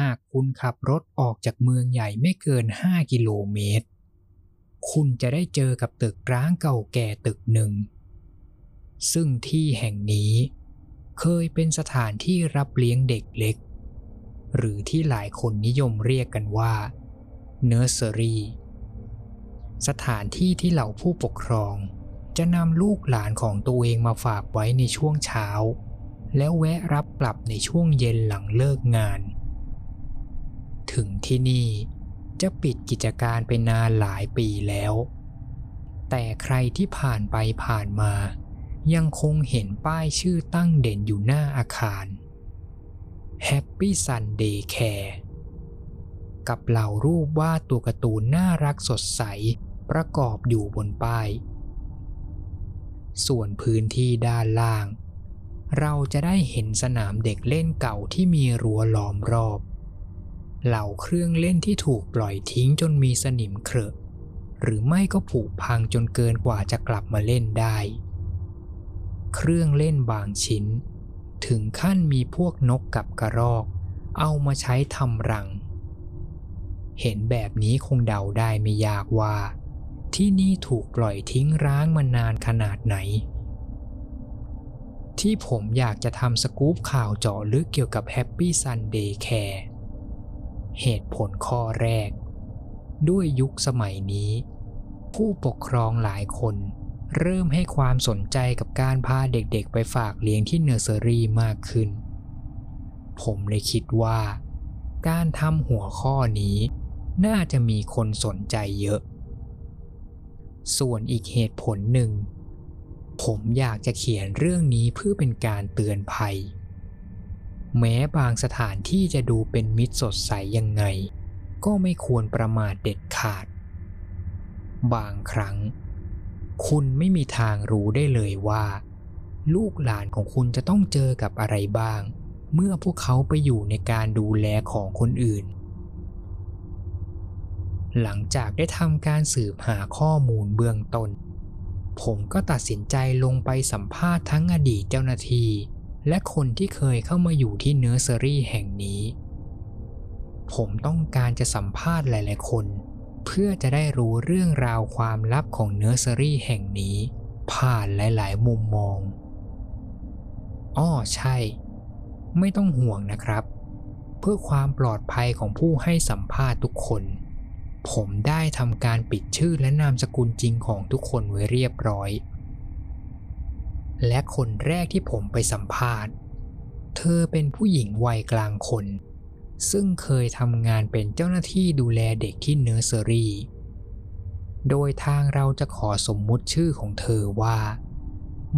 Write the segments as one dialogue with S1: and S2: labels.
S1: หากคุณขับรถออกจากเมืองใหญ่ไม่เกิน 5 กิโลเมตร คุณจะได้เจอกับตึกร้างเก่าแก่ตึกหนึ่ง ซึ่งที่แห่งนี้เคยเป็นสถานที่รับเลี้ยงเด็กเล็ก หรือที่หลายคนนิยมเรียกกันว่าเนอร์เซอรี่สถานที่ที่เหล่าผู้ปกครอง จะนำลูกหลานของตัวเองมาฝากไว้ในช่วงเช้า แล้วแวะรับกลับในช่วงเย็นหลังเลิกงาน ถึงที่นี่จะปิดกิจการไปนานหลายปีแล้ว แต่ใครที่ผ่านไปผ่านมา ยังคงเห็นป้ายชื่อตั้งเด่นอยู่หน้าอาคาร Happy Sunday Care กับเหล่ารูปวาดตัวการ์ตูนน่ารักสดใสประกอบอยู่บนป้าย ส่วนพื้นที่ด้านล่าง เราจะได้เห็นสนามเด็กเล่นเก่าที่มีรั้วล้อมรอบ เหล่าเครื่องเล่นที่ถูกปล่อยทิ้งจนมีสนิมเครอะหรือไม่ก็ผุพังจนเกินกว่าจะกลับมาเล่นได้ เครื่องเล่นบางชิ้น ถึงขั้นมีพวกนกกับกระรอก เอามาใช้ทำรัง เห็นแบบนี้คงเดาได้ไม่ยากว่า ที่นี่ถูกปล่อยทิ้งร้างมานานขนาดไหน ที่ผมอยากจะทำสกู๊ปข่าวเจาะลึกเกี่ยวกับ Happy Sunday Care เเหตุผลข้อแรก ด้วยยุคสมัยนี้ ผู้ปกครองหลายคน เริ่มให้ความสนใจกับการพาเด็กๆ ไปฝากเลี้ยงที่เนอร์เซอรี่มากขึ้น ผมเลยคิดว่า การทำหัวข้อนี้ น่าจะมีคนสนใจเยอะ ส่วนอีกเหตุผลหนึ่ง ผมอยากจะเขียนเรื่องนี้เพื่อเป็นการเตือนภัย แม้บางสถานที่จะดูเป็นมิตรสดใสยังไง ก็ไม่ควรประมาทเด็ดขาด บางครั้ง คุณไม่มีทางรู้ได้เลยว่า ลูกหลานของคุณจะต้องเจอกับอะไรบ้าง เมื่อพวกเขาไปอยู่ในการดูแลของคนอื่น หลังจากได้ทำการสืบหาข้อมูลเบื้องต้นผมก็ตัดสินใจลงไปสัมภาษณ์ทั้งอดีตเจ้าหน้าที่ และคนที่เคยเข้ามาอยู่ที่เนอร์เซอรี่แห่งนี้ ผมต้องการจะสัมภาษณ์หลาย ๆ คน เพื่อจะได้รู้เรื่องราวความลับของเนอร์เซอรี่แห่งนี้ ผ่านหลาย ๆ มุมมอง อ้อใช่ ไม่ต้องห่วงนะครับ เพื่อความปลอดภัยของผู้ให้สัมภาษณ์ทุกคน ผมได้ทำการปิดชื่อและนามสกุลจริงของทุกคนไว้เรียบร้อย และคนแรกที่ผมไปสัมภาษณ์ เธอเป็นผู้หญิงวัยกลางคน ซึ่งเคยทำงานเป็นเจ้าหน้าที่ดูแลเด็กที่เนอร์เซอรี่ โดยทางเราจะขอสมมุติชื่อของเธอว่า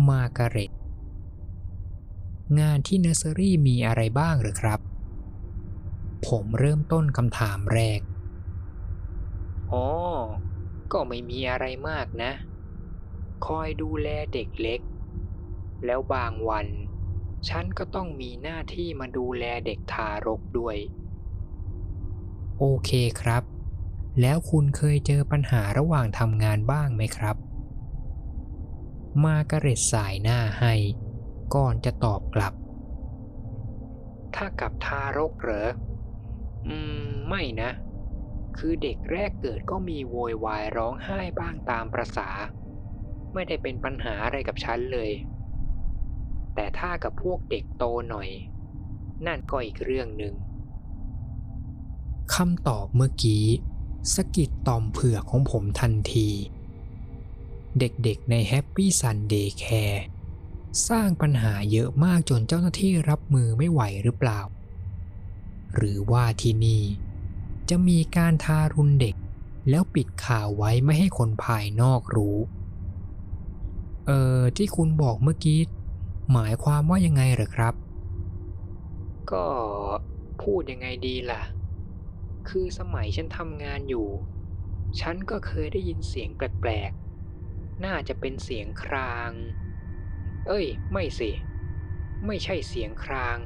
S1: มากาเร็ตงานที่เนอร์เซอรี่มีอะไรบ้างหรือครับ ผมเริ่มต้นคำถามแรก อ๋อ ก็ไม่มีอะไรมากนะ คอยดูแลเด็กเล็ก แล้วบางวัน ฉันก็ต้องมีหน้าที่มาดูแลเด็กทารกด้วย โอเคครับ แล้วคุณเคยเจอปัญหาระหว่างทำงานบ้างไหมครับ มาร์กาเร็ตสายหน้าให้ ก่อนจะตอบกลับ ถ้ากับทารกเหรอ อืม ไม่นะ คือเด็กแรกเกิดก็มีโวยวายร้องไห้บ้างตามประษาไม่ได้เป็นปัญหาอะไรกับฉันเลย แต่ถ้ากับพวกเด็กโตหน่อย นั่นก็อีกเรื่องหนึ่งคำตอบเมื่อกี้สกิดตอมเผือกของผมทันที เด็กๆใน Happy Sunday Care สร้างปัญหาเยอะมากจนเจ้าหน้าที่รับมือไม่ไหวหรือเปล่า หรือว่าที่นี่ จะมีการทารุณเด็กแล้วปิดข่าวไว้ไม่ให้คนภายนอกรู้ เออที่คุณบอกเมื่อกี้ หมายความว่ายังไงหรอครับ ก็พูดยังไงดีล่ะ คือสมัยฉันทำงานอยู่ ฉันก็เคยได้ยินเสียงแปลกๆ น่าจะเป็นเสียงคราง เอ้ย ไม่สิ ไม่ใช่เสียงคราง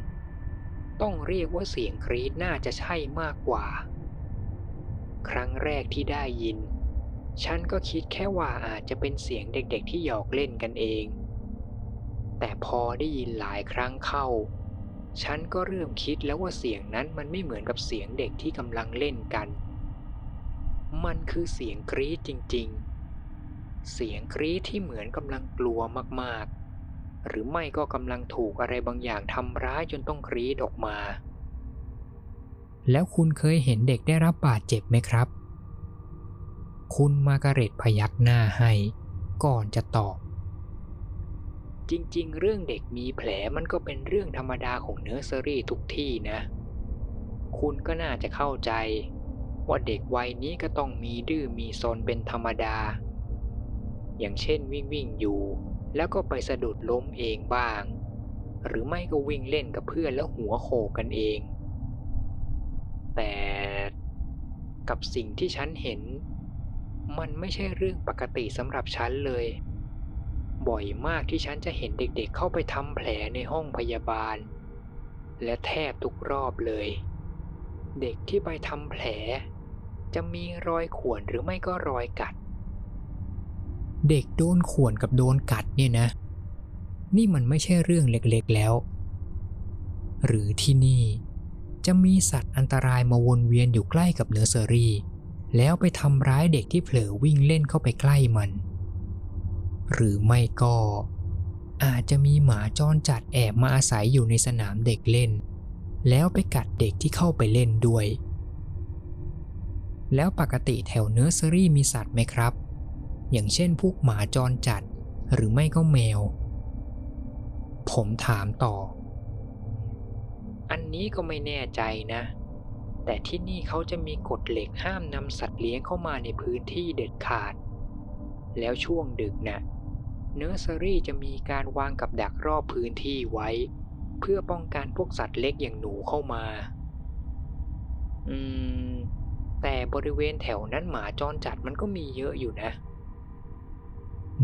S1: ต้องเรียกว่าเสียงกรีดน่าจะใช่มากกว่า ครั้งแรกที่ได้ยิน ฉันก็คิดแค่ว่าอาจจะเป็นเสียงเด็กๆที่หยอกเล่นกันเอง แต่พอได้ยินหลายครั้งเข้า ฉันก็เริ่มคิดแล้วว่าเสียงนั้นมันไม่เหมือนกับเสียงเด็กที่กำลังเล่นกัน มันคือเสียงกรี๊ดจริง ๆ เสียงกรี๊ดที่เหมือนกำลังกลัวมากๆ หรือไม่ก็กำลังถูกอะไรบางอย่างทำร้ายจนต้องกรี๊ดออกมา แล้วคุณเคยเห็นเด็กได้รับบาดเจ็บไหมครับ คุณมาการเร็ตพยักหน้าให้ ก่อนจะตอบ จริง ๆ เรื่องเด็กมีแผลมันก็เป็นเรื่องธรรมดาของเนอร์เซอรี่ทุกที่นะ คุณก็น่าจะเข้าใจ ว่าเด็กวัยนี้ก็ต้องมีดื้อมีซนเป็นธรรมดา อย่างเช่นวิ่งวิ่งอยู่ แล้วก็ไปสะดุดล้มเองบ้าง หรือไม่ก็วิ่งเล่นกับเพื่อนแล้วหัวโขกกันเอง แต่กับสิ่งที่ฉันเห็น มันไม่ใช่เรื่องปกติสำหรับฉันเลย บ่อยมากที่ฉันจะเห็นเด็กๆเข้าไปทำแผลในห้องพยาบาล และแทบทุกรอบเลย เด็กที่ไปทำแผล จะมีรอยข่วนหรือไม่ก็รอยกัด เด็กโดนข่วนกับโดนกัดเนี่ยนะ นี่มันไม่ใช่เรื่องเล็กๆแล้ว หรือที่นี่จะมีสัตว์อันตรายมาวนเวียนอยู่ใกล้กับเนอร์เซอรี่ แล้วไปทำร้ายเด็กที่เผลอวิ่งเล่นเข้าไปใกล้มัน หรือไม่ก็ อาจจะมีหมาจรจัดแอบมาอาศัยอยู่ในสนามเด็กเล่น แล้วไปกัดเด็กที่เข้าไปเล่นด้วย แล้วปกติแถวเนอร์เซอรี่มีสัตว์ไหมครับ อย่างเช่นพวกหมาจรจัดหรือไม่ก็แมว ผมถามต่อ อันนี้ก็ไม่แน่ใจนะ แต่ที่นี่เขาจะมีกฎเหล็กห้ามนำสัตว์เลี้ยงเข้ามาในพื้นที่เด็ดขาด แล้วช่วงดึกนะ่ะ เนอร์เซอรี่จะมีการวางกับดักรอบพื้นที่ไว้ เพื่อป้องกันพวกสัตว์เล็กอย่างหนูเข้ามา อืม แต่บริเวณแถวนั้นหมาจรจัดมันก็มีเยอะอยู่นะ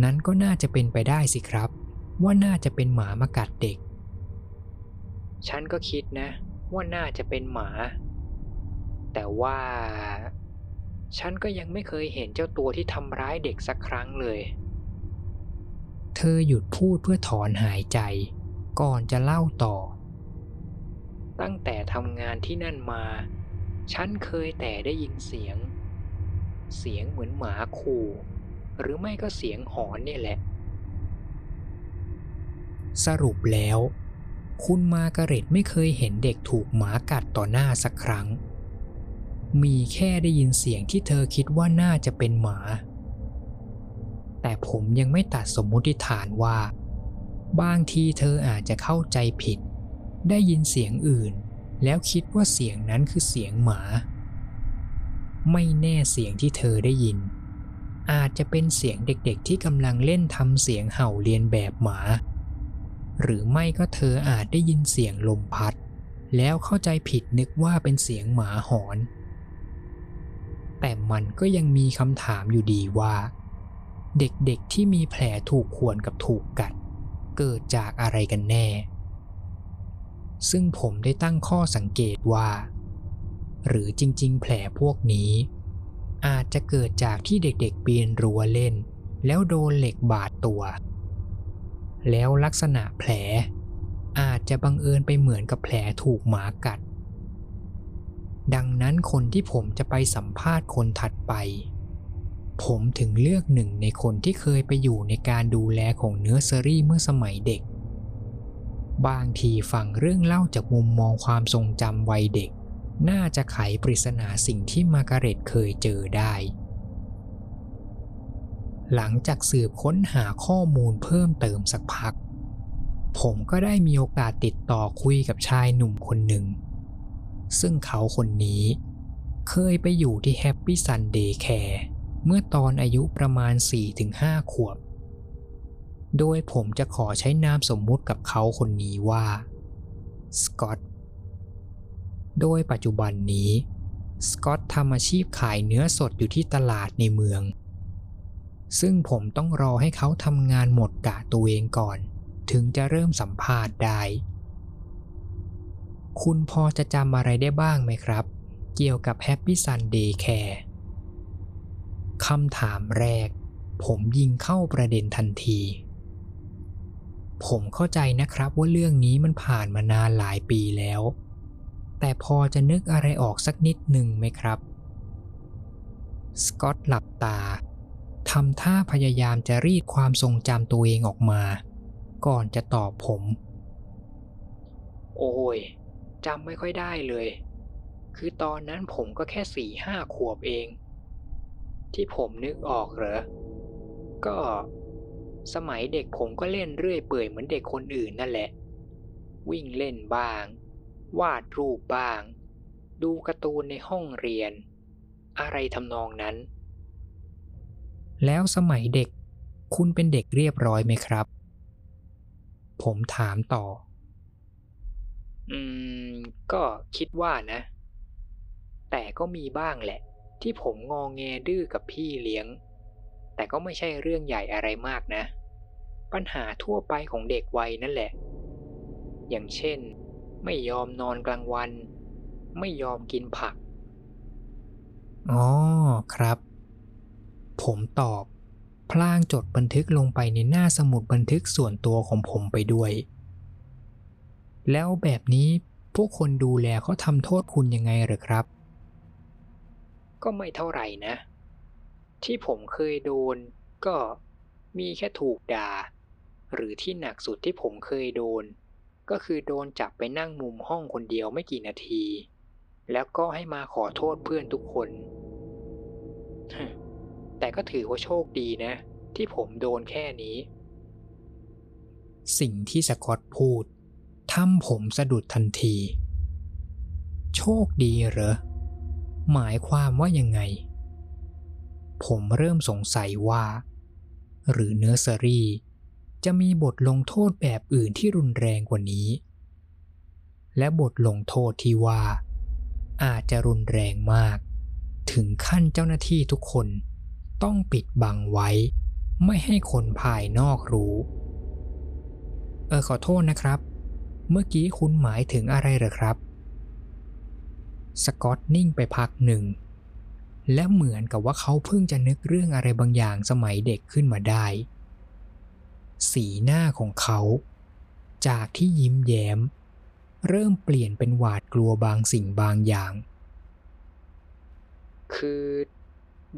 S1: นั้นก็น่าจะเป็นไปได้สิครับ ว่าน่าจะเป็นหมามากัดเด็ก ฉันก็คิดนะ ว่าน่าจะเป็นหมา แต่ว่า ฉันก็ยังไม่เคยเห็นเจ้าตัวที่ทำร้ายเด็กสักครั้งเลย เธอหยุดพูดเพื่อถอนหายใจ ก่อนจะเล่าต่อ ตั้งแต่ทำงานที่นั่นมา ฉันเคยแต่ได้ยินเสียง เสียงเหมือนหมาขู่ หรือไม่ก็เสียงหอนนี่แหละ สรุปแล้ว คุณมาการเร็ตไม่เคยเห็นเด็กถูกหมากัดต่อหน้าสักครั้ง มีแค่ได้ยินเสียงที่เธอคิดว่าน่าจะเป็นหมา แต่ผมยังไม่ตัดสมมุติฐานว่า บางทีเธออาจจะเข้าใจผิด ได้ยินเสียงอื่น แล้วคิดว่าเสียงนั้นคือเสียงหมา ไม่แน่เสียงที่เธอได้ยิน อาจจะเป็นเสียงเด็กๆที่กำลังเล่นทำเสียงเห่าเรียนแบบหมา หรือไม่ก็เธออาจได้ยินเสียงลมพัด แล้วเข้าใจผิดนึกว่าเป็นเสียงหมาหอน แต่มันก็ยังมีคำถามอยู่ดีว่า เด็กๆที่มีแผลถูกข่วนกับถูกกัด เกิดจากอะไรกันแน่ ซึ่งผมได้ตั้งข้อสังเกตว่า หรือจริงๆ แผลพวกนี้ อาจจะเกิดจากที่เด็กๆปีนรั้วเล่น แล้วโดนเหล็กบาดตัว แล้วลักษณะแผล อาจจะบังเอิญไปเหมือนกับแผลถูกหมากัด ดังนั้นคนที่ผมจะไปสัมภาษณ์คนถัดไป ผมถึงเลือกหนึ่งในคนที่เคยไปอยู่ในการดูแลของเนื้อเซอรี่เมื่อสมัยเด็ก บางทีฟังเรื่องเล่าจากมุมมองความทรงจำวัยเด็ก น่าจะไขปริศนาสิ่งที่มาการเร็ตเคยเจอได้ หลังจากสืบค้นหาข้อมูลเพิ่มเติมสักพัก ผมก็ได้มีโอกาสติดต่อคุยกับชายหนุ่มคนหนึ่ง ซึ่งเขาคนนี้เคยไปอยู่ที่ Happy Sun Daycare เมื่อตอนอายุประมาณ 4-5 ขวบ โดยผมจะขอใช้นามสมมุติกับเขาคนนี้ว่าสกอตโดยปัจจุบันนี้สกอตทำอาชีพขายเนื้อสดอยู่ที่ตลาดในเมือง ซึ่งผมต้องรอให้เขาทำงานหมดกะตัวเองก่อน ถึงจะเริ่มสัมภาษณ์ได้ คุณพอจะจำอะไรได้บ้างไหมครับ เกี่ยวกับ Happy Sunday Care ค คำถามแรก ผมยิงเข้าประเด็นทันที ผมเข้าใจนะครับว่าเรื่องนี้มันผ่านมานานหลายปีแล้ว แต่พอจะนึกอะไรออกสักนิดหนึ่งไหมครับ สกอตหลับตาทำท่าพยายามจะรีดความทรงจำตัวเองออกมา ก่อนจะตอบผม โอ้ยจำไม่ค่อยได้เลย คือตอนนั้นผมก็แค่สี่ห้าขวบเอง ที่ผมนึกออกเหรอ ก็สมัยเด็กผมก็เล่นเรื่อยเปื่อยเหมือนเด็กคนอื่นนั่นแหละ วิ่งเล่นบ้าง วาดรูปบ้าง ดูการ์ตูนในห้องเรียน อะไรทำนองนั้น แล้วสมัยเด็กคุณเป็นเด็กเรียบร้อยไหมครับ ผมถามต่อ อืม ก็คิดว่านะ แต่ก็มีบ้างแหละ ที่ผมงองแงดื้อกับพี่เลี้ยง แต่ก็ไม่ใช่เรื่องใหญ่อะไรมากนะ ปัญหาทั่วไปของเด็กวัยนั่นแหละ อย่างเช่น ไม่ยอมนอนกลางวัน ไม่ยอมกินผัก อ๋อครับ ผมตอบ พลางจดบันทึกลงไปในหน้าสมุดบันทึกส่วนตัวของผมไปด้วย แล้วแบบนี้พวกคนดูแลเขาทำโทษคุณยังไงเหรอครับ ก็ไม่เท่าไหร่นะ ที่ผมเคยโดนก็มีแค่ถูกด่า หรือที่หนักสุดที่ผมเคยโดน ก็คือโดนจับไปนั่งมุมห้องคนเดียวไม่กี่นาที แล้วก็ให้มาขอโทษเพื่อนทุกคน แต่ก็ถือว่าโชคดีนะ ที่ผมโดนแค่นี้ สิ่งที่สกอตพูดทำผมสะดุดทันที โชคดีเหรอ หมายความว่ายังไง ผมเริ่มสงสัยว่า หรือเนอร์เซอรี่จะมีบทลงโทษแบบอื่นที่รุนแรงกว่านี้ และบทลงโทษที่ว่า อาจจะรุนแรงมาก ถึงขั้นเจ้าหน้าที่ทุกคนต้องปิดบังไว้ ไม่ให้คนภายนอกรู้ เออขอโทษนะครับ เมื่อกี้คุณหมายถึงอะไรเหรอครับ สกอตนิ่งไปพักหนึ่ง และเหมือนกับว่าเขาเพิ่งจะนึกเรื่องอะไรบางอย่างสมัยเด็กขึ้นมาได้ สีหน้าของเขา จากที่ยิ้มแย้ม เริ่มเปลี่ยนเป็นหวาดกลัวบางสิ่งบางอย่าง คือ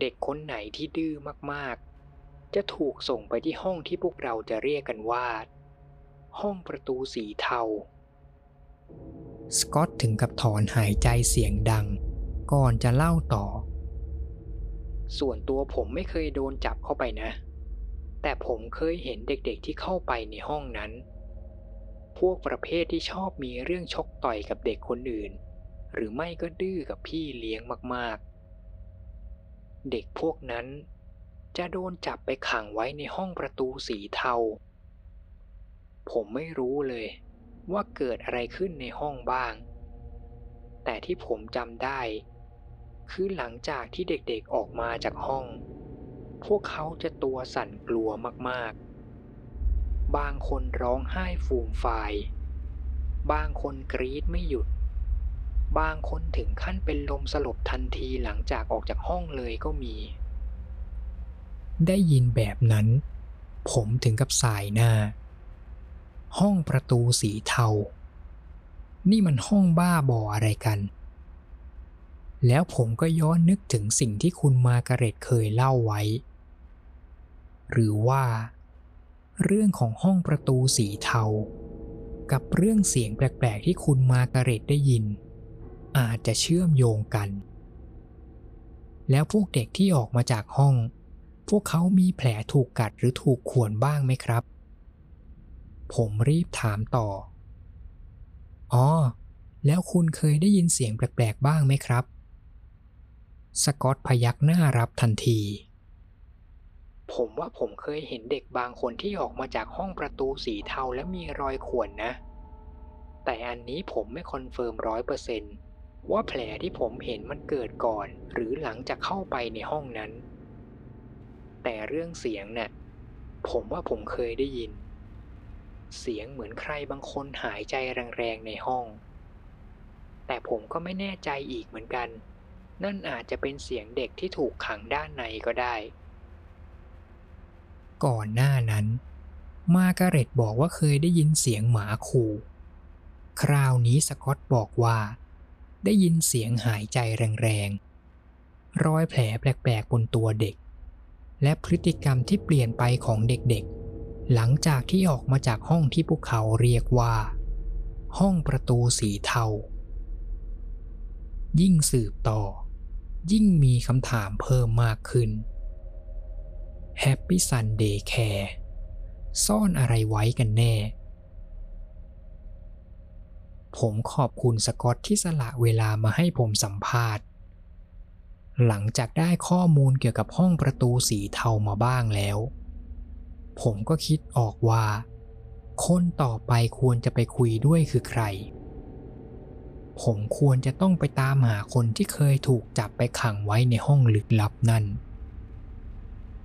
S1: เด็กคนไหนที่ดื้อมากๆ จะถูกส่งไปที่ห้องที่พวกเราจะเรียกกันว่า ห้องประตูสีเทา สกอตถึงกับถอนหายใจเสียงดัง ก่อนจะเล่าต่อ ส่วนตัวผมไม่เคยโดนจับเข้าไปนะ แต่ผมเคยเห็นเด็กๆที่เข้าไปในห้องนั้น พวกประเภทที่ชอบมีเรื่องชกต่อยกับเด็กคนอื่น หรือไม่ก็ดื้อกับพี่เลี้ยงมากๆ เด็กพวกนั้นจะโดนจับไปขังไว้ในห้องประตูสีเทา ผมไม่รู้เลย ว่าเกิดอะไรขึ้นในห้องบ้าง แต่ที่ผมจำได้ คือหลังจากที่เด็กๆออกมาจากห้อง พวกเขาจะตัวสั่นกลัวมากๆ บางคนร้องไห้ฟูมฟาย บางคนกรีดไม่หยุด บางคนถึงขั้นเป็นลมสลบทันทีหลังจากออกจากห้องเลยก็มี ได้ยินแบบนั้น ผมถึงกับสายหน้า ห้องประตูสีเทา นี่มันห้องบ้าบออะไรกัน แล้วผมก็ย้อนนึกถึงสิ่งที่คุณมาการเร็ตเคยเล่าไว้ หรือว่า เรื่องของห้องประตูสีเทา กับเรื่องเสียงแปลกๆที่คุณมาการเร็ตได้ยิน อาจจะเชื่อมโยงกัน แล้วพวกเด็กที่ออกมาจากห้อง พวกเขามีแผลถูกกัดหรือถูกข่วนบ้างไหมครับ ผมรีบถามต่อ อ๋อ แล้วคุณเคยได้ยินเสียงแปลกๆบ้างไหมครับ สกอตพยักหน้ารับทันที ผมว่าผมเคยเห็นเด็กบางคนที่ออกมาจากห้องประตูสีเทาและมีรอยข่วนนะ แต่อันนี้ผมไม่ confirm ร้อยเปอร์เซนต์ว่าแผลที่ผมเห็นมันเกิดก่อน หรือหลังจากเข้าไปในห้องนั้น แต่เรื่องเสียงเนี่ยผมว่าผมเคยได้ยิน เสียงเหมือนใครบางคนหายใจแรงๆในห้อง แต่ผมก็ไม่แน่ใจอีกเหมือนกัน นั่นอาจจะเป็นเสียงเด็กที่ถูกขังด้านในก็ได้ ก่อนหน้านั้น มาการเร็ตบอกว่าเคยได้ยินเสียงหมาขู่ คราวนี้สกอตบอกว่า ได้ยินเสียงหายใจแรงๆ รอยแผลแปลกๆบนตัวเด็ก และพฤติกรรมที่เปลี่ยนไปของเด็กๆ หลังจากที่ออกมาจากห้องที่พวกเขาเรียกว่า ห้องประตูสีเทา ยิ่งสืบต่อ ยิ่งมีคำถามเพิ่มมากขึ้น Happy Sunday Care ซ่อนอะไรไว้กันแน่ ผมขอบคุณสกอตที่สละเวลามาให้ผมสัมภาษณ์ หลังจากได้ข้อมูลเกี่ยวกับห้องประตูสีเทามาบ้างแล้ว ผมก็คิดออกว่า คนต่อไปควรจะไปคุยด้วยคือใคร ผมควรจะต้องไปตามหาคนที่เคยถูกจับไปขังไว้ในห้องลึกลับนั่น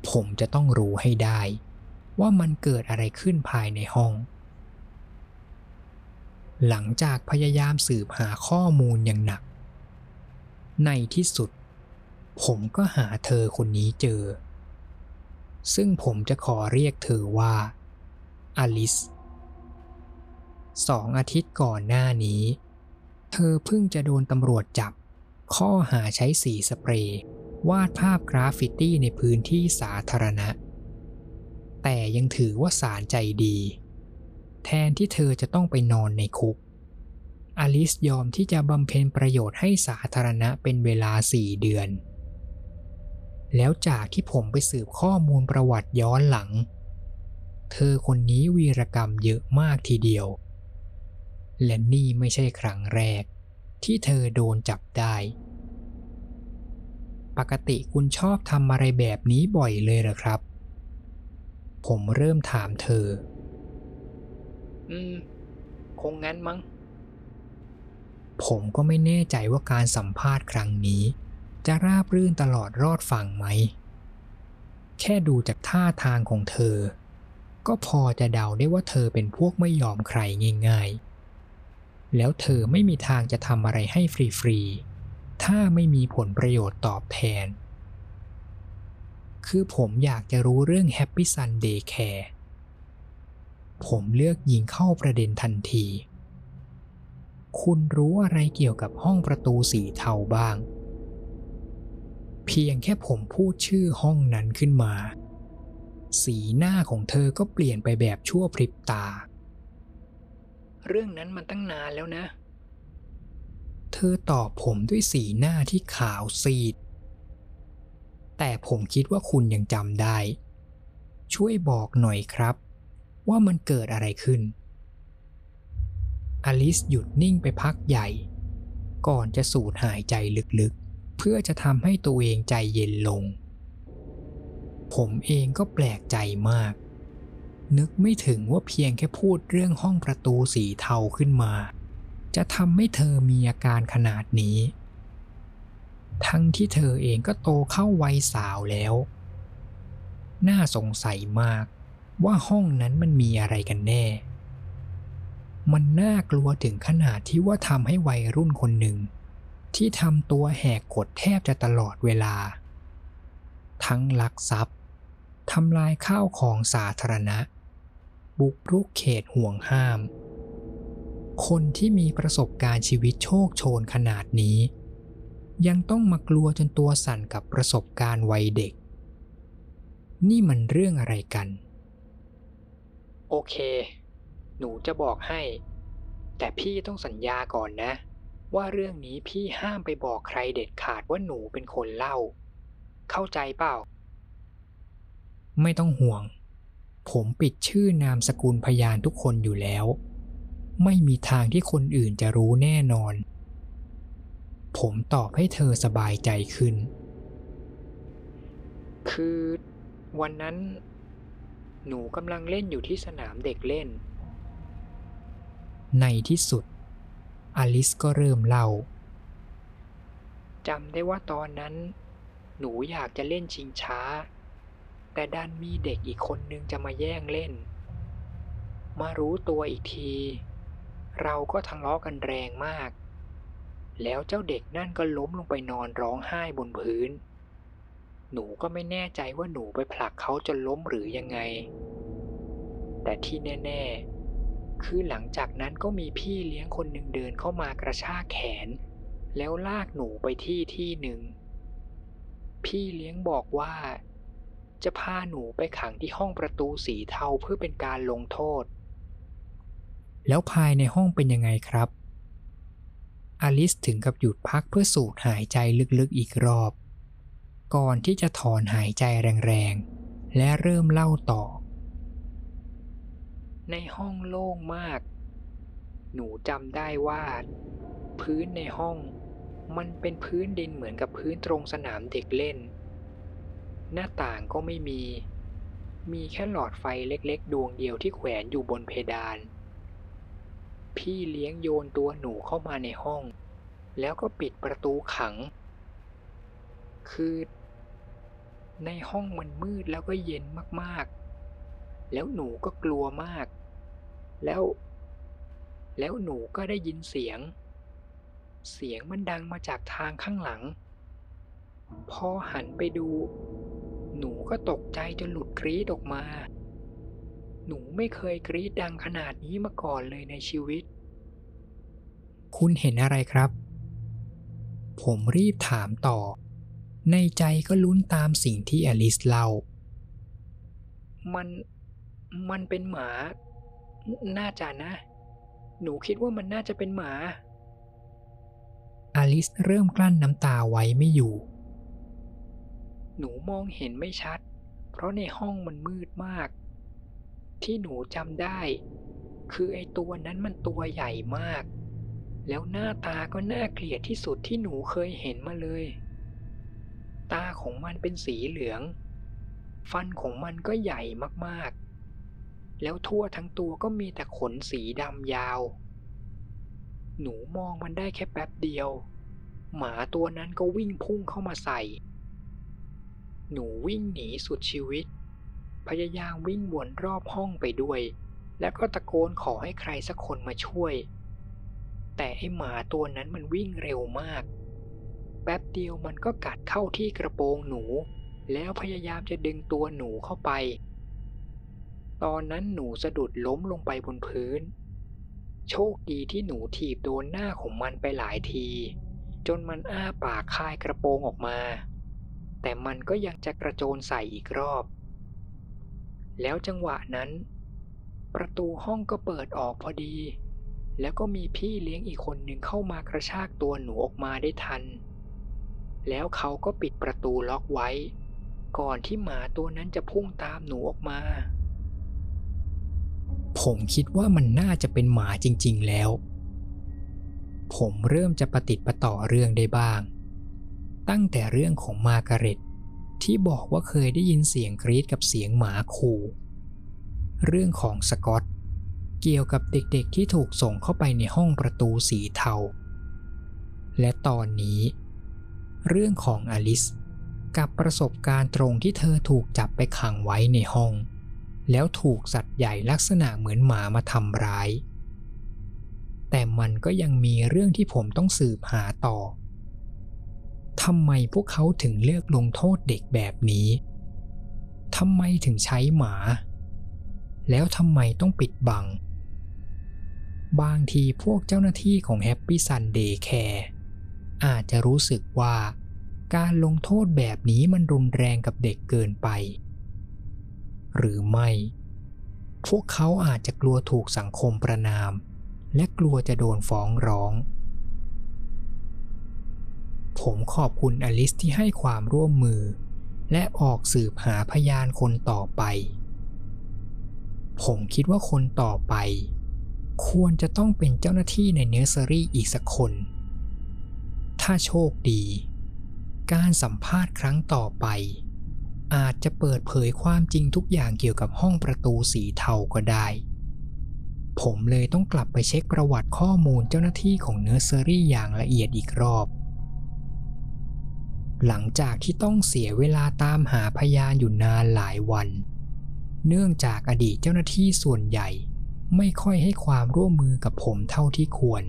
S1: ผมจะต้องรู้ให้ได้ ว่ามันเกิดอะไรขึ้นภายในห้อง หลังจากพยายามสืบหาข้อมูลอย่างหนัก ในที่สุด ผมก็หาเธอคนนี้เจอ ซึ่งผมจะขอเรียกเธอว่าอลิสสองอาทิตย์ก่อนหน้านี้ เธอเพิ่งจะโดนตำรวจจับ ข้อหาใช้สีสเปรย์วาดภาพกราฟฟิตี้ในพื้นที่สาธารณะ แต่ยังถือว่าศาลใจดี แทนที่เธอจะต้องไปนอนในคุก อลิสยอมที่จะบำเพ็ญประโยชน์ให้สาธารณะเป็นเวลาสี่เดือน แล้วจากที่ผมไปสืบข้อมูลประวัติย้อนหลัง เธอคนนี้วีรกรรมเยอะมากทีเดียว และนี่ไม่ใช่ครั้งแรก ที่เธอโดนจับได้ ปกติคุณชอบทำอะไรแบบนี้บ่อยเลยหรอครับ ผมเริ่มถามเธอ อืม คงงั้นมั้งผมก็ไม่แน่ใจว่าการสัมภาษณ์ครั้งนี้ จะราบรื่นตลอดรอดฝั่งไหม แค่ดูจากท่าทางของเธอ ก็พอจะเดาได้ว่าเธอเป็นพวกไม่ยอมใครง่ายๆ แล้วเธอไม่มีทางจะทำอะไรให้ฟรีๆ ถ้าไม่มีผลประโยชน์ตอบแทน คือผมอยากจะรู้เรื่อง Happy Sunday Care ผมเลือกยิงเข้าประเด็นทันที คุณรู้อะไรเกี่ยวกับห้องประตูสีเทาบ้าง เพียงแค่ผมพูดชื่อห้องนั้นขึ้นมา สีหน้าของเธอก็เปลี่ยนไปแบบชั่วพริบตา เรื่องนั้นมันตั้งนานแล้วนะ เธอตอบผมด้วยสีหน้าที่ขาวซีด แต่ผมคิดว่าคุณยังจำได้ ช่วยบอกหน่อยครับ ว่ามันเกิดอะไรขึ้น อลิสหยุดนิ่งไปพักใหญ่ ก่อนจะสูดหายใจลึกๆ เพื่อจะทำให้ตัวเองใจเย็นลง ผมเองก็แปลกใจมาก นึกไม่ถึงว่าเพียงแค่พูดเรื่องห้องประตูสีเทาขึ้นมา จะทำให้เธอมีอาการขนาดนี้ ทั้งที่เธอเองก็โตเข้าวัยสาวแล้ว น่าสงสัยมากว่าห้องนั้นมันมีอะไรกันแน่ มันน่ากลัวถึงขนาดที่ว่าทำให้วัยรุ่นคนหนึ่ง ที่ทำตัวแหกกฎแทบจะตลอดเวลา ทั้งลักทรัพย์ทำลายข้าวของสาธารณะ บุกรุกเขตห่วงห้าม คนที่มีประสบการณ์ชีวิตโชคโชนขนาดนี้ ยังต้องมากลัวจนตัวสั่นกับประสบการณ์วัยเด็ก นี่มันเรื่องอะไรกัน โอเค หนูจะบอกให้ แต่พี่ต้องสัญญาก่อนนะ ว่าเรื่องนี้พี่ห้ามไปบอกใครเด็ดขาดว่าหนูเป็นคนเล่า เข้าใจเปล่า ไม่ต้องห่วง ผมปิดชื่อนามสกุลพยานทุกคนอยู่แล้ว ไม่มีทางที่คนอื่นจะรู้แน่นอน ผมตอบให้เธอสบายใจขึ้น คือวันนั้น หนูกำลังเล่นอยู่ที่สนามเด็กเล่น ในที่สุด อลิสก็เริ่มเล่าจำได้ว่าตอนนั้น หนูอยากจะเล่นชิงช้า แต่ดันมีเด็กอีกคนนึงจะมาแย่งเล่น มารู้ตัวอีกที เราก็ทะเลาะกันแรงมาก แล้วเจ้าเด็กนั่นก็ล้มลงไปนอนร้องไห้บนพื้น หนูก็ไม่แน่ใจว่าหนูไปผลักเขาจนล้มหรือยังไง แต่ที่แน่ ๆ คือหลังจากนั้นก็มีพี่เลี้ยงคนหนึ่งเดินเข้ามากระชากแขน แล้วลากหนูไปที่ที่หนึ่ง พี่เลี้ยงบอกว่า จะพาหนูไปขังที่ห้องประตูสีเทาเพื่อเป็นการลงโทษ แล้วภายในห้องเป็นยังไงครับ อลิสถึงกับหยุดพักเพื่อสูดหายใจลึกๆอีกรอบ ก่อนที่จะถอนหายใจแรงๆ และเริ่มเล่าต่อ ในห้องโล่งมาก หนูจำได้ว่า พื้นในห้อง มันเป็นพื้นดินเหมือนกับพื้นตรงสนามเด็กเล่น หน้าต่างก็ไม่มี มีแค่หลอดไฟเล็กๆ ดวงเดียวที่แขวนอยู่บนเพดาน พี่เลี้ยงโยนตัวหนูเข้ามาในห้อง แล้วก็ปิดประตูขัง คือในห้องมันมืดแล้วก็เย็นมากๆ แล้วหนูก็กลัวมาก แล้ว แล้วหนูก็ได้ยินเสียง เสียงมันดังมาจากทางข้างหลัง พอหันไปดู หนูก็ตกใจจนหลุดกรีดออกมา หนูไม่เคยกรีดดังขนาดนี้มาก่อนเลยในชีวิต คุณเห็นอะไรครับ ผมรีบถามต่อ ในใจก็ลุ้นตามสิ่งที่อลิสเล่า มัน มันเป็นหมา น่าจะนะ หนูคิดว่ามันน่าจะเป็นหมาอลิสเริ่มกลั้นน้ำตาไว้ไม่อยู่ หนูมองเห็นไม่ชัด เพราะในห้องมันมืดมาก ที่หนูจำได้ คือไอตัวนั้นมันตัวใหญ่มาก แล้วหน้าตาก็น่าเกลียดที่สุดที่หนูเคยเห็นมาเลย ตาของมันเป็นสีเหลือง ฟันของมันก็ใหญ่มากๆ แล้วทั่วทั้งตัวก็มีแต่ขนสีดำยาว หนูมองมันได้แค่แป๊บเดียว หมาตัวนั้นก็วิ่งพุ่งเข้ามาใส่ หนูวิ่งหนีสุดชีวิต พยายามวิ่งวนรอบห้องไปด้วย แล้วก็ตะโกนขอให้ใครสักคนมาช่วย แต่ไอหมาตัวนั้นมันวิ่งเร็วมาก แป๊บเดียวมันก็กัดเข้าที่กระโปรงหนู แล้วพยายามจะดึงตัวหนูเข้าไป ตอนนั้นหนูสะดุดล้มลงไปบนพื้น โชคดีที่หนูถีบโดนหน้าของมันไปหลายที จนมันอ้าปากคายกระโปรงออกมา แต่มันก็ยังจะกระโจนใส่อีกรอบ แล้วจังหวะนั้น ประตูห้องก็เปิดออกพอดี แล้วก็มีพี่เลี้ยงอีกคนหนึ่งเข้ามากระชากตัวหนูออกมาได้ทัน แล้วเขาก็ปิดประตูล็อกไว้ ก่อนที่หมาตัวนั้นจะพุ่งตามหนูออกมา ผมคิดว่ามันน่าจะเป็นหมาจริง ๆ แล้ว ผมเริ่มจะประติดประต่อเรื่องได้บ้าง ตั้งแต่เรื่องของมาการ็ตที่บอกว่าเคยได้ยินเสียงกรีดกับเสียงหมาขู่ เรื่องของสกอต เกี่ยวกับเด็กๆที่ถูกส่งเข้าไปในห้องประตูสีเทา และตอนนี้ เรื่องของอลิสกับประสบการณ์ตรงที่เธอถูกจับไปขังไว้ในห้อง แล้วถูกสัตว์ใหญ่ลักษณะเหมือนหมามาทำร้าย แต่มันก็ยังมีเรื่องที่ผมต้องสืบหาต่อทำไมพวกเขาถึงเลือกลงโทษเด็กแบบนี้ทำไมถึงใช้หมา แล้วทำไมต้องปิดบัง บางทีพวกเจ้าหน้าที่ของ Happy Sunday Care อาจจะรู้สึกว่าการลงโทษแบบนี้มันรุนแรงกับเด็กเกินไป หรือไม่ พวกเขาอาจจะกลัวถูกสังคมประนาม และกลัวจะโดนฟ้องร้อง ผมขอบคุณอลิสที่ให้ความร่วมมือ และออกสืบหาพยานคนต่อไป ผมคิดว่าคนต่อไป ควรจะต้องเป็นเจ้าหน้าที่ในเนอร์เซอรี่อีกสักคน ถ้าโชคดี การสัมภาษณ์ครั้งต่อไป อาจจะเปิดเผยความจริงทุกอย่างเกี่ยวกับห้องประตูสีเทาก็ได้ ผมเลยต้องกลับไปเช็คประวัติข้อมูลเจ้าหน้าที่ของเนอร์เซอรี่อย่างละเอียดอีกรอบ หลังจากที่ต้องเสียเวลาตามหาพยานอยู่นานหลายวัน เนื่องจากอดีตเจ้าหน้าที่ส่วนใหญ่ ไม่ค่อยให้ความร่วมมือกับผมเท่าที่ควร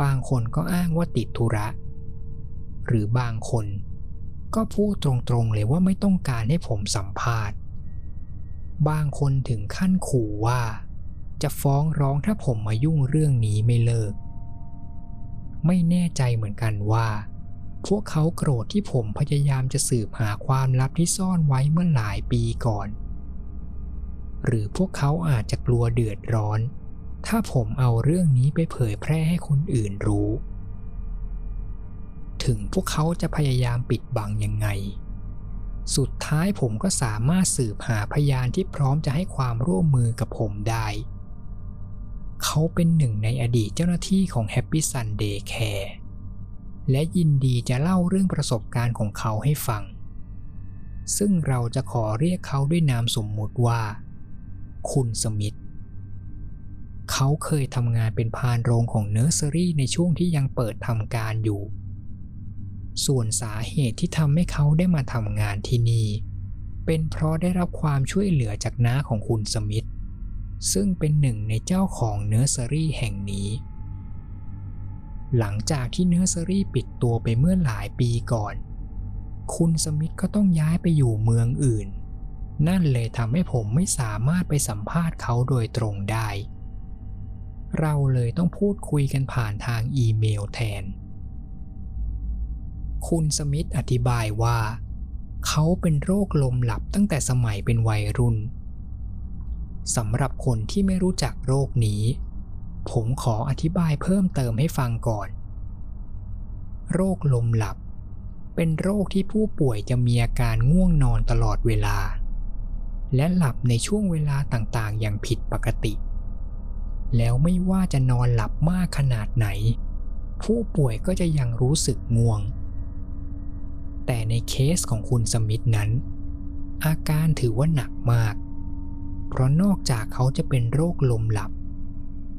S1: บางคนก็อ้างว่าติดธุระ หรือบางคน ก็พูดตรงๆเลยว่าไม่ต้องการให้ผมสัมภาษณ์ บางคนถึงขั้นขู่ว่า จะฟ้องร้องถ้าผมมายุ่งเรื่องนี้ไม่เลิก ไม่แน่ใจเหมือนกันว่า พวกเขาโกรธที่ผมพยายามจะสืบหาความลับที่ซ่อนไว้เมื่อหลายปีก่อน หรือพวกเขาอาจจะกลัวเดือดร้อน ถ้าผมเอาเรื่องนี้ไปเผยแพร่ให้คนอื่นรู้ ถึงพวกเขาจะพยายามปิดบังยังไง สุดท้ายผมก็สามารถสืบหาพยานที่พร้อมจะให้ความร่วมมือกับผมได้ เขาเป็นหนึ่งในอดีตเจ้าหน้าที่ของ Happy Sunday Care และยินดีจะเล่าเรื่องประสบการณ์ของเขาให้ฟัง ซึ่งเราจะขอเรียกเขาด้วยนามสมมุติว่า คุณสมิธเขาเคยทำงานเป็นภารโรงของเนอร์เซอรี่ในช่วงที่ยังเปิดทำการอยู่ ส่วนสาเหตุที่ทำให้เขาได้มาทำงานที่นี่ เป็นเพราะได้รับความช่วยเหลือจากน้าของคุณสมิธซึ่งเป็นหนึ่งในเจ้าของเนอร์เซอรี่แห่งนี้ หลังจากที่เนอร์เซอรี่ปิดตัวไปเมื่อหลายปีก่อน คุณสมิธก็ต้องย้ายไปอยู่เมืองอื่น นั่นเลยทำให้ผมไม่สามารถไปสัมภาษณ์เขาโดยตรงได้ เราเลยต้องพูดคุยกันผ่านทางอีเมลแทน คุณสมิธอธิบายว่า เขาเป็นโรคลมหลับตั้งแต่สมัยเป็นวัยรุ่นสำหรับคนที่ไม่รู้จักโรคนี้ ผมขออธิบายเพิ่มเติมให้ฟังก่อน โรคลมหลับ เป็นโรคที่ผู้ป่วยจะมีอาการง่วงนอนตลอดเวลา และหลับในช่วงเวลาต่างๆ อย่างผิดปกติ แล้วไม่ว่าจะนอนหลับมากขนาดไหน ผู้ป่วยก็จะยังรู้สึกง่วง แต่ในเคสของคุณสมิธนั้น อาการถือว่าหนักมาก เพราะนอกจากเขาจะเป็นโรคลมหลับ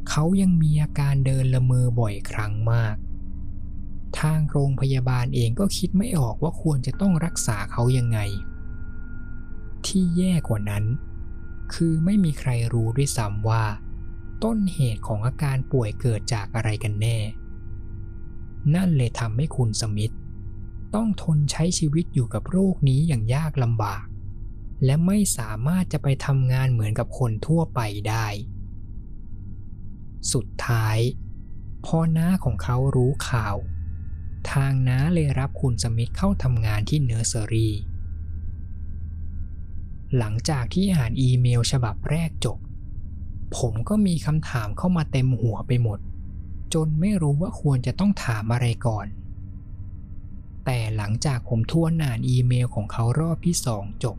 S1: เขายังมีอาการเดินละเมอบ่อยครั้งมาก ทางโรงพยาบาลเองก็คิดไม่ออกว่าควรจะต้องรักษาเขายังไง ที่แย่กว่านั้น คือไม่มีใครรู้ด้วยซ้ำว่า ต้นเหตุของอาการป่วยเกิดจากอะไรกันแน่ นั่นเลยทำให้คุณสมิธ ต้องทนใช้ชีวิตอยู่กับโรคนี้อย่างยากลำบาก และไม่สามารถจะไปทำงานเหมือนกับคนทั่วไปได้ สุดท้ายพอน้าของเขารู้ข่าว ทางน้าเลยรับคุณสมิธเข้าทำงานที่เนอร์เซอรี่ หลังจากที่อ่านอีเมลฉบับแรกจบ ผมก็มีคำถามเข้ามาเต็มหัวไปหมด จนไม่รู้ว่าควรจะต้องถามอะไรก่อน แต่หลังจากผมทวนอ่านอีเมลของเขารอบที่สองจบ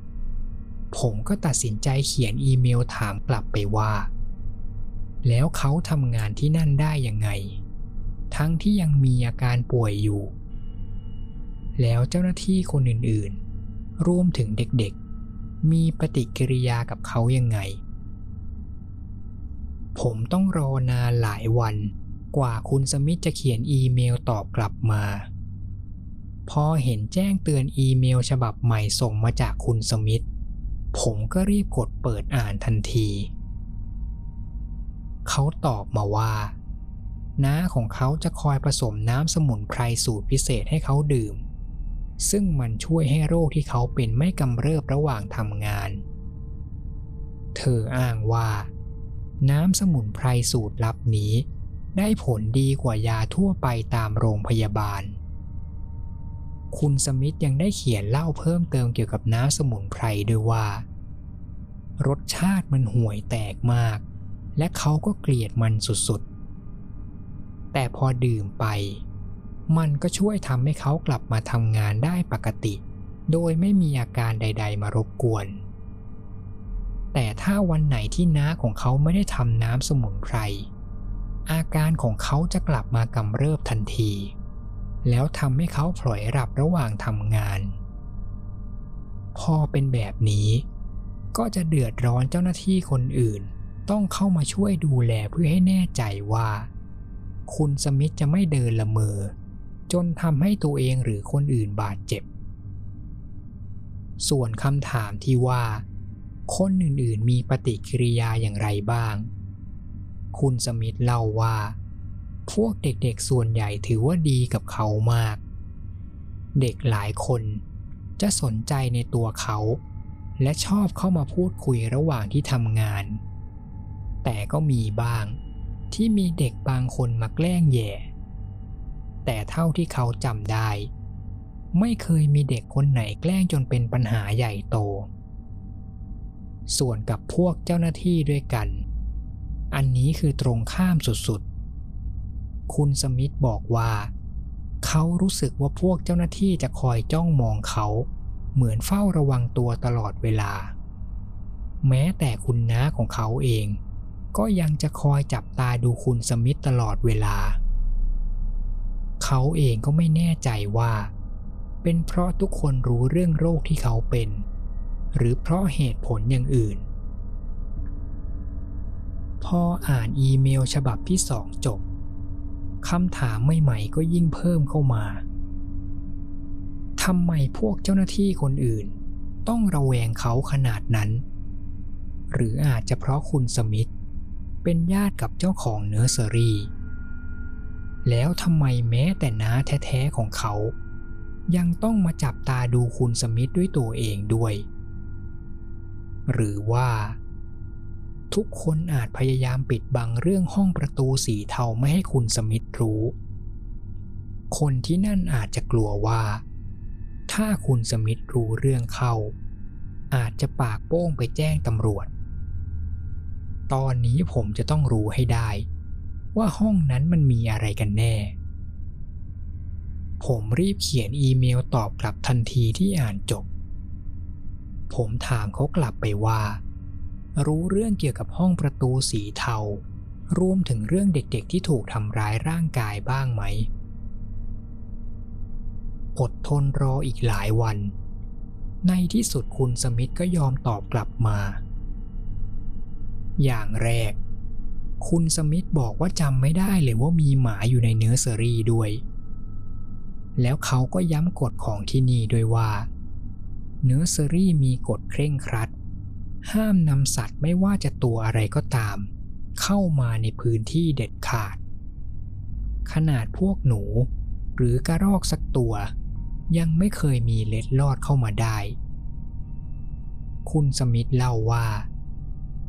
S1: ผมก็ตัดสินใจเขียนอีเมลถามกลับไปว่า แล้วเขาทำงานที่นั่นได้ยังไง ทั้งที่ยังมีอาการป่วยอยู่ แล้วเจ้าหน้าที่คนอื่นๆ รวมถึงเด็กๆ มีปฏิกิริยากับเขายังไง ผมต้องรอนานหลายวันกว่าคุณสมิธจะเขียนอีเมลตอบกลับมา พอเห็นแจ้งเตือนอีเมลฉบับใหม่ส่งมาจากคุณสมิธผมก็รีบกดเปิดอ่านทันที เขาตอบมาว่าน้าของเขาจะคอยผสมน้ำสมุนไพรสูตรพิเศษให้เขาดื่ม ซึ่งมันช่วยให้โรคที่เขาเป็นไม่กำเริบระหว่างทำงาน เธออ้างว่า น้ำสมุนไพรสูตรลับนี้ ได้ผลดีกว่ายาทั่วไปตามโรงพยาบาล คุณสมิธยังได้เขียนเล่าเพิ่มเติมเกี่ยวกับน้ำสมุนไพรด้วยว่า รสชาติมันห่วยแตกมาก และเขาก็เกลียดมันสุดๆ แต่พอดื่มไป มันก็ช่วยทำให้เขากลับมาทำงานได้ปกติ โดยไม่มีอาการใด ๆ มารบกวน แต่ถ้าวันไหนที่น้าของเขาไม่ได้ทำน้ำสมุนไพรอาการของเขาจะกลับมากำเริบทันที แล้วทำให้เขาพลอยหลับระหว่างทำงาน พอเป็นแบบนี้ ก็จะเดือดร้อนเจ้าหน้าที่คนอื่น ต้องเข้ามาช่วยดูแลเพื่อให้แน่ใจว่า คุณสมิธจะไม่เดินละเมอ จนทำให้ตัวเองหรือคนอื่นบาดเจ็บ ส่วนคำถามที่ว่า คนอื่นๆมีปฏิกิริยาอย่างไรบ้าง คุณสมิธเล่าว่า พวกเด็กๆส่วนใหญ่ถือว่าดีกับเขามาก เด็กหลายคนจะสนใจในตัวเขา และชอบเข้ามาพูดคุยระหว่างที่ทำงาน แต่ก็มีบ้างที่มีเด็กบางคนมาแกล้งแย่ แต่เท่าที่เขาจำได้ ไม่เคยมีเด็กคนไหนแกล้งจนเป็นปัญหาใหญ่โต ส่วนกับพวกเจ้าหน้าที่ด้วยกัน อันนี้คือตรงข้ามสุดๆ คุณสมิธบอกว่า เขารู้สึกว่าพวกเจ้าหน้าที่จะคอยจ้องมองเขา เหมือนเฝ้าระวังตัวตลอดเวลา แม้แต่คุณน้าของเขาเอง ก็ยังจะคอยจับตาดูคุณสมิธตลอดเวลา เขาเองก็ไม่แน่ใจว่า เป็นเพราะทุกคนรู้เรื่องโรคที่เขาเป็น หรือเพราะเหตุผลอย่างอื่นพออ่านอีเมลฉบับที่สองจบ คำถามใหม่ๆก็ยิ่งเพิ่มเข้ามาทำไมพวกเจ้าหน้าที่คนอื่น ต้องระแวงเขาขนาดนั้น หรืออาจจะเพราะคุณสมิธเป็นญาติกับเจ้าของเนอร์เซอรี่ แล้วทำไมแม้แต่น้าแท้ๆของเขา ยังต้องมาจับตาดูคุณสมิธด้วยตัวเองด้วย หรือว่า ทุกคนอาจพยายามปิดบังเรื่องห้องประตูสีเทาไม่ให้คุณสมิธรู้ คนที่นั่นอาจจะกลัวว่า ถ้าคุณสมิธรู้เรื่องเข้า อาจจะปากโป้งไปแจ้งตำรวจ ตอนนี้ผมจะต้องรู้ให้ได้ ว่าห้องนั้นมันมีอะไรกันแน่ ผมรีบเขียนอีเมลตอบกลับทันทีที่อ่านจบ ผมถามเขากลับไปว่า รู้เรื่องเกี่ยวกับห้องประตูสีเทารวมถึงเรื่องเด็กๆที่ถูกทำร้ายร่างกายบ้างไหม อดทนรออีกหลายวัน ในที่สุดคุณสมิธก็ยอมตอบกลับมา อย่างแรก คุณสมิธบอกว่าจำไม่ได้เลยว่ามีหมาอยู่ในเนื้อเซอรี่ด้วย แล้วเขาก็ย้ำกฎของที่นี่ด้วยว่า เนื้อเซอรี่มีกฎเคร่งครัด ห้ามนำสัตว์ไม่ว่าจะตัวอะไรก็ตาม เข้ามาในพื้นที่เด็ดขาด ขนาดพวกหนู หรือกระรอกสักตัว ยังไม่เคยมีเล็ดลอดเข้ามาได้ คุณสมิธเล่าว่า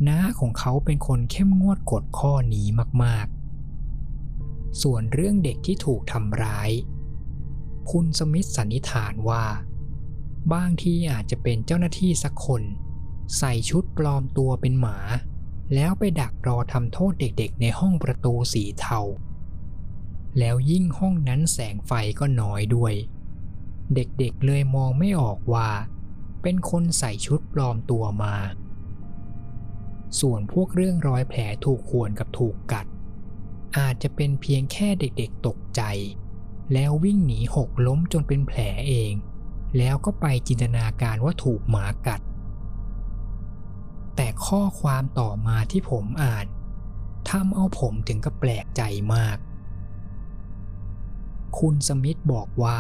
S1: น้าของเขาเป็นคนเข้มงวดกฎข้อนี้มากๆ ส่วนเรื่องเด็กที่ถูกทำร้าย คุณสมิธสันนิษฐานว่า บางทีอาจจะเป็นเจ้าหน้าที่สักคน ใส่ชุดปลอมตัวเป็นหมา แล้วไปดักรอทำโทษเด็กๆ ในห้องประตูสีเทา แล้วยิ่งห้องนั้นแสงไฟก็น้อยด้วย เด็กๆเลยมองไม่ออกว่า เป็นคนใส่ชุดปลอมตัวมา ส่วนพวกเรื่องรอยแผลถูกข่วนกับถูกกัด อาจจะเป็นเพียงแค่เด็กๆตกใจ แล้ววิ่งหนีหกล้มจนเป็นแผลเอง แล้วก็ไปจินตนาการว่าถูกหมากัด ข้อความต่อมาที่ผมอ่านทำเอาผมถึงกับแปลกใจมาก คุณสมิธบอกว่า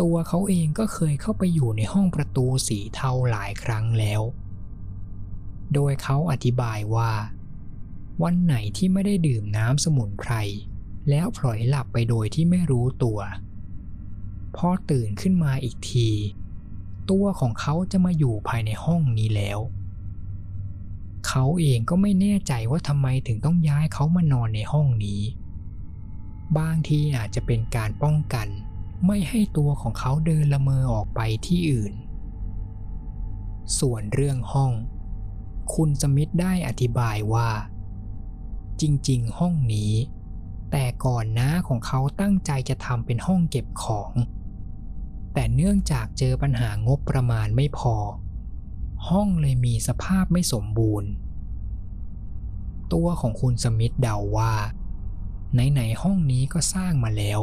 S1: ตัวเขาเองก็เคยเข้าไปอยู่ในห้องประตูสีเทาหลายครั้งแล้ว โดยเขาอธิบายว่า วันไหนที่ไม่ได้ดื่มน้ำสมุนไพร แล้วพลอยหลับไปโดยที่ไม่รู้ตัวพอตื่นขึ้นมาอีกที ตัวของเขาจะมาอยู่ภายในห้องนี้แล้ว เขาเองก็ไม่แน่ใจว่าทำไมถึงต้องย้ายเขามานอนในห้องนี้ บางทีอาจจะเป็นการป้องกัน ไม่ให้ตัวของเขาเดินละเมอออกไปที่อื่น ส่วนเรื่องห้อง คุณสมิธได้อธิบายว่า จริงๆ ห้องนี้ แต่ก่อนน้าของเขาตั้งใจจะทำเป็นห้องเก็บของ แต่เนื่องจากเจอปัญหางบประมาณไม่พอ ห้องเลยมีสภาพไม่สมบูรณ์ ตัวของคุณสมิธเดาว่า ไหนๆห้องนี้ก็สร้างมาแล้ว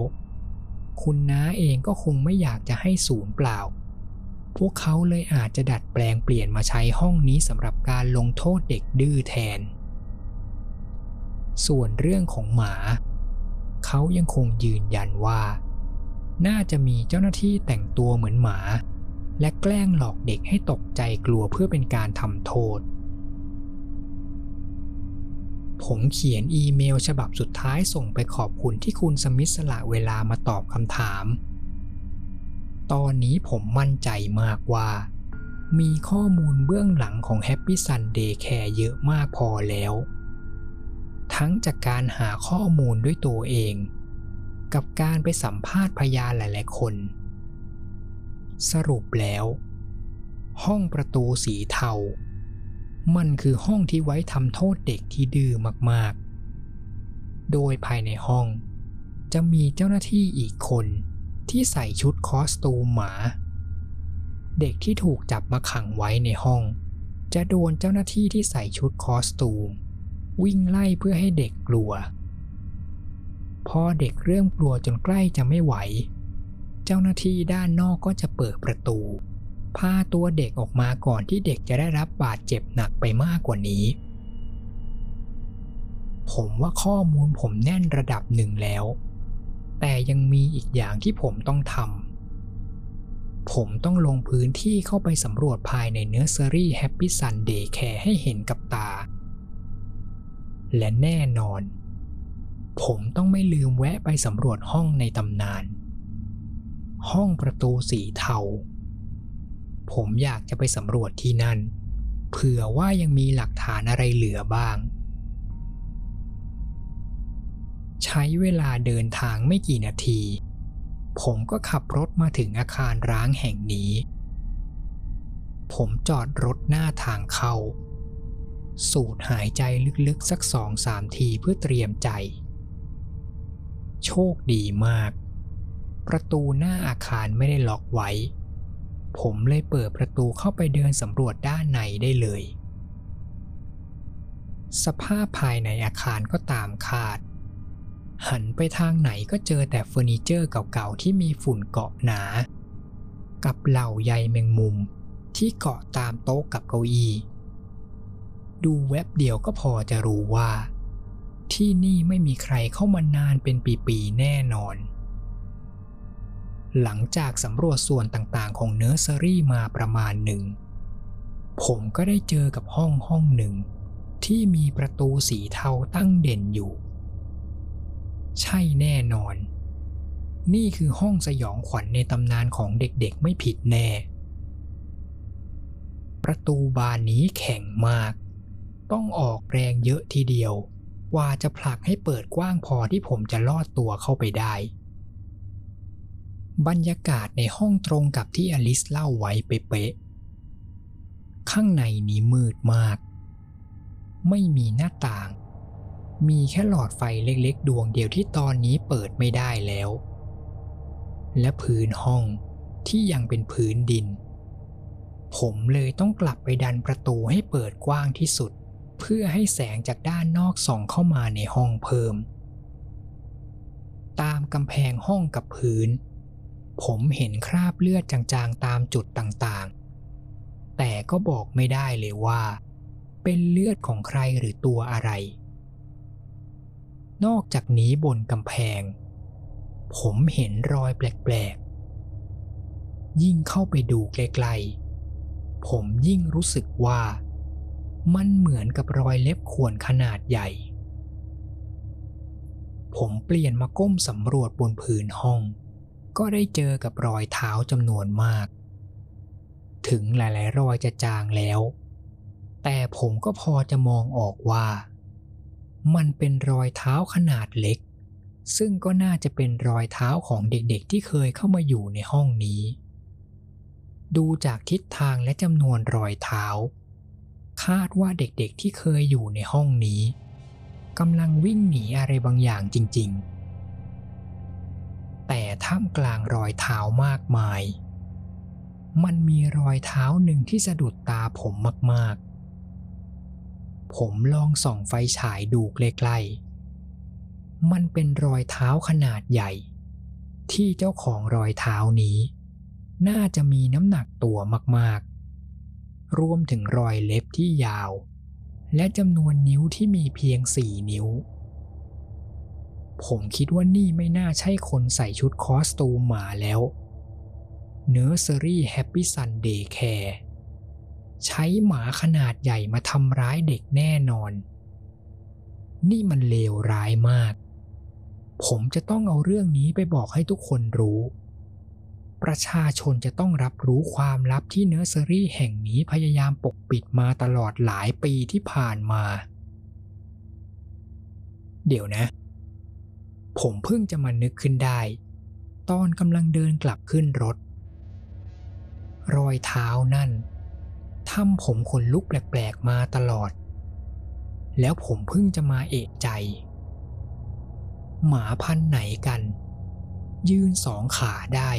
S1: คุณน้าเองก็คงไม่อยากจะให้ศูนย์เปล่า พวกเขาเลยอาจจะดัดแปลงเปลี่ยนมาใช้ห้องนี้สำหรับการลงโทษเด็กดื้อแทน ส่วนเรื่องของหมา เขายังคงยืนยันว่า น่าจะมีเจ้าหน้าที่แต่งตัวเหมือนหมา และแกล้งหลอกเด็กให้ตกใจกลัวเพื่อเป็นการทำโทษ ผมเขียนอีเมลฉบับสุดท้ายส่งไปขอบคุณที่คุณสมิธสละเวลามาตอบคำถาม ตอนนี้ผมมั่นใจมากว่า มีข้อมูลเบื้องหลังของ Happy Sun Day Care เยอะมากพอแล้ว ทั้งจากการหาข้อมูลด้วยตัวเอง กับการไปสัมภาษณ์พยานหลาย ๆ คน สรุปแล้ว ห้องประตูสีเทา มันคือห้องที่ไว้ทำโทษเด็กที่ดื้อมากๆ โดยภายในห้อง จะมีเจ้าหน้าที่อีกคนที่ใส่ชุดคอสตูมหมา เด็กที่ถูกจับมาขังไว้ในห้อง จะโดนเจ้าหน้าที่ที่ใส่ชุดคอสตูม วิ่งไล่เพื่อให้เด็กกลัว พอเด็กเริ่มกลัวจนใกล้จะไม่ไหวเจ้าหน้าที่ด้านนอกก็จะเปิดประตู พาตัวเด็กออกมาก่อนที่เด็กจะได้รับบาดเจ็บหนักไปมากกว่านี้ ผมว่าข้อมูลผมแน่นระดับหนึ่งแล้ว แต่ยังมีอีกอย่างที่ผมต้องทำ ผมต้องลงพื้นที่เข้าไปสำรวจภายในเนื้อเซอรี่ Happy Sunday Care ให้เห็นกับตา และแน่นอน ผมต้องไม่ลืมแวะไปสำรวจห้องในตำนาน ห้องประตูสีเทา ผมอยากจะไปสำรวจที่นั่น เผื่อว่ายังมีหลักฐานอะไรเหลือบ้าง ใช้เวลาเดินทางไม่กี่นาที ผมก็ขับรถมาถึงอาคารร้างแห่งนี้ ผมจอดรถหน้าทางเข้า สูดหายใจลึกๆสักสองสามทีเพื่อเตรียมใจ โชคดีมาก ประตูหน้าอาคารไม่ได้ล็อกไว้ ผมเลยเปิดประตูเข้าไปเดินสำรวจด้านในได้เลย สภาพภายในอาคารก็ตามคาด หันไปทางไหนก็เจอแต่เฟอร์นิเจอร์เก่าๆที่มีฝุ่นเกาะหนา กับเหล่าใยแมงมุมที่เกาะตามโต๊ะกับเก้าอี้ดูแวบเดียวก็พอจะรู้ว่า ที่นี่ไม่มีใครเข้ามานานเป็นปี ๆ แน่นอน หลังจากสำรวจส่วนต่างๆ ของเนอร์เซอรี่มาประมาณหนึ่ง ผมก็ได้เจอกับห้องห้องหนึ่ง ที่มีประตูสีเทาตั้งเด่นอยู่ ใช่แน่นอน นี่คือห้องสยองขวัญในตำนานของเด็กๆไม่ผิดแน่ ประตูบานนี้แข็งมาก ต้องออกแรงเยอะทีเดียวกว่าจะผลักให้เปิดกว้างพอที่ผมจะลอดตัวเข้าไปได้ บรรยากาศในห้องตรงกับที่อลิสเล่าไว้เป๊ะๆข้างในนี้มืดมาก ไม่มีหน้าต่าง มีแค่หลอดไฟเล็กๆ ดวงเดียวที่ตอนนี้เปิดไม่ได้แล้ว และพื้นห้องที่ยังเป็นพื้นดิน ผมเลยต้องกลับไปดันประตูให้เปิดกว้างที่สุด เพื่อให้แสงจากด้านนอกส่องเข้ามาในห้องเพิ่ม ตามกำแพงห้องกับพื้น ผมเห็นคราบเลือดจางๆตามจุดต่างๆ แต่ก็บอกไม่ได้เลยว่า เป็นเลือดของใครหรือตัวอะไร นอกจากนี้บนกำแพง ผมเห็นรอยแปลกๆ ยิ่งเข้าไปดูใกล้ๆผมยิ่งรู้สึกว่า มันเหมือนกับรอยเล็บข่วนขนาดใหญ่ ผมเปลี่ยนมาก้มสำรวจบนพื้นห้อง ก็ได้เจอกับรอยเท้าจำนวนมาก ถึงหลาย ๆ รอยจะจางแล้ว แต่ผมก็พอจะมองออกว่า มันเป็นรอยเท้าขนาดเล็ก ซึ่งก็น่าจะเป็นรอยเท้าของเด็กๆ ที่เคยเข้ามาอยู่ในห้องนี้ ดูจากทิศทางและจำนวนรอยเท้า คาดว่าเด็กๆ ที่เคยอยู่ในห้องนี้กำลังวิ่งหนีอะไรบางอย่างจริง ๆ แต่ท่ามกลางรอยเท้ามากมาย มันมีรอยเท้าหนึ่งที่สะดุดตาผมมากๆ ผมลองส่องไฟฉายดูใกล้ๆ มันเป็นรอยเท้าขนาดใหญ่ ที่เจ้าของรอยเท้านี้ น่าจะมีน้ำหนักตัวมากๆ รวมถึงรอยเล็บที่ยาว และจำนวนนิ้วที่มีเพียงสี่นิ้ว ผมคิดว่านี่ไม่น่าใช่คนใส่ชุดคอสตูมหมาแล้ว Nursery Happy Sunday Care ใช้หมาขนาดใหญ่มาทำร้ายเด็กแน่นอน นี่มันเลวร้ายมาก ผมจะต้องเอาเรื่องนี้ไปบอกให้ทุกคนรู้ ประชาชนจะต้องรับรู้ความลับที่เนอร์เซอรี่แห่งนี้พยายามปกปิดมาตลอดหลายปีที่ผ่านมา เดี๋ยวนะ ผมเพิ่งจะมานึกขึ้นได้ ตอนกำลังเดินกลับขึ้นรถ รอยเท้านั่นทำผมขนลุกแปลกๆมาตลอด แล้วผมเพิ่งจะมาเอกใจ หมาพันไหนกัน ยืนสองขาได้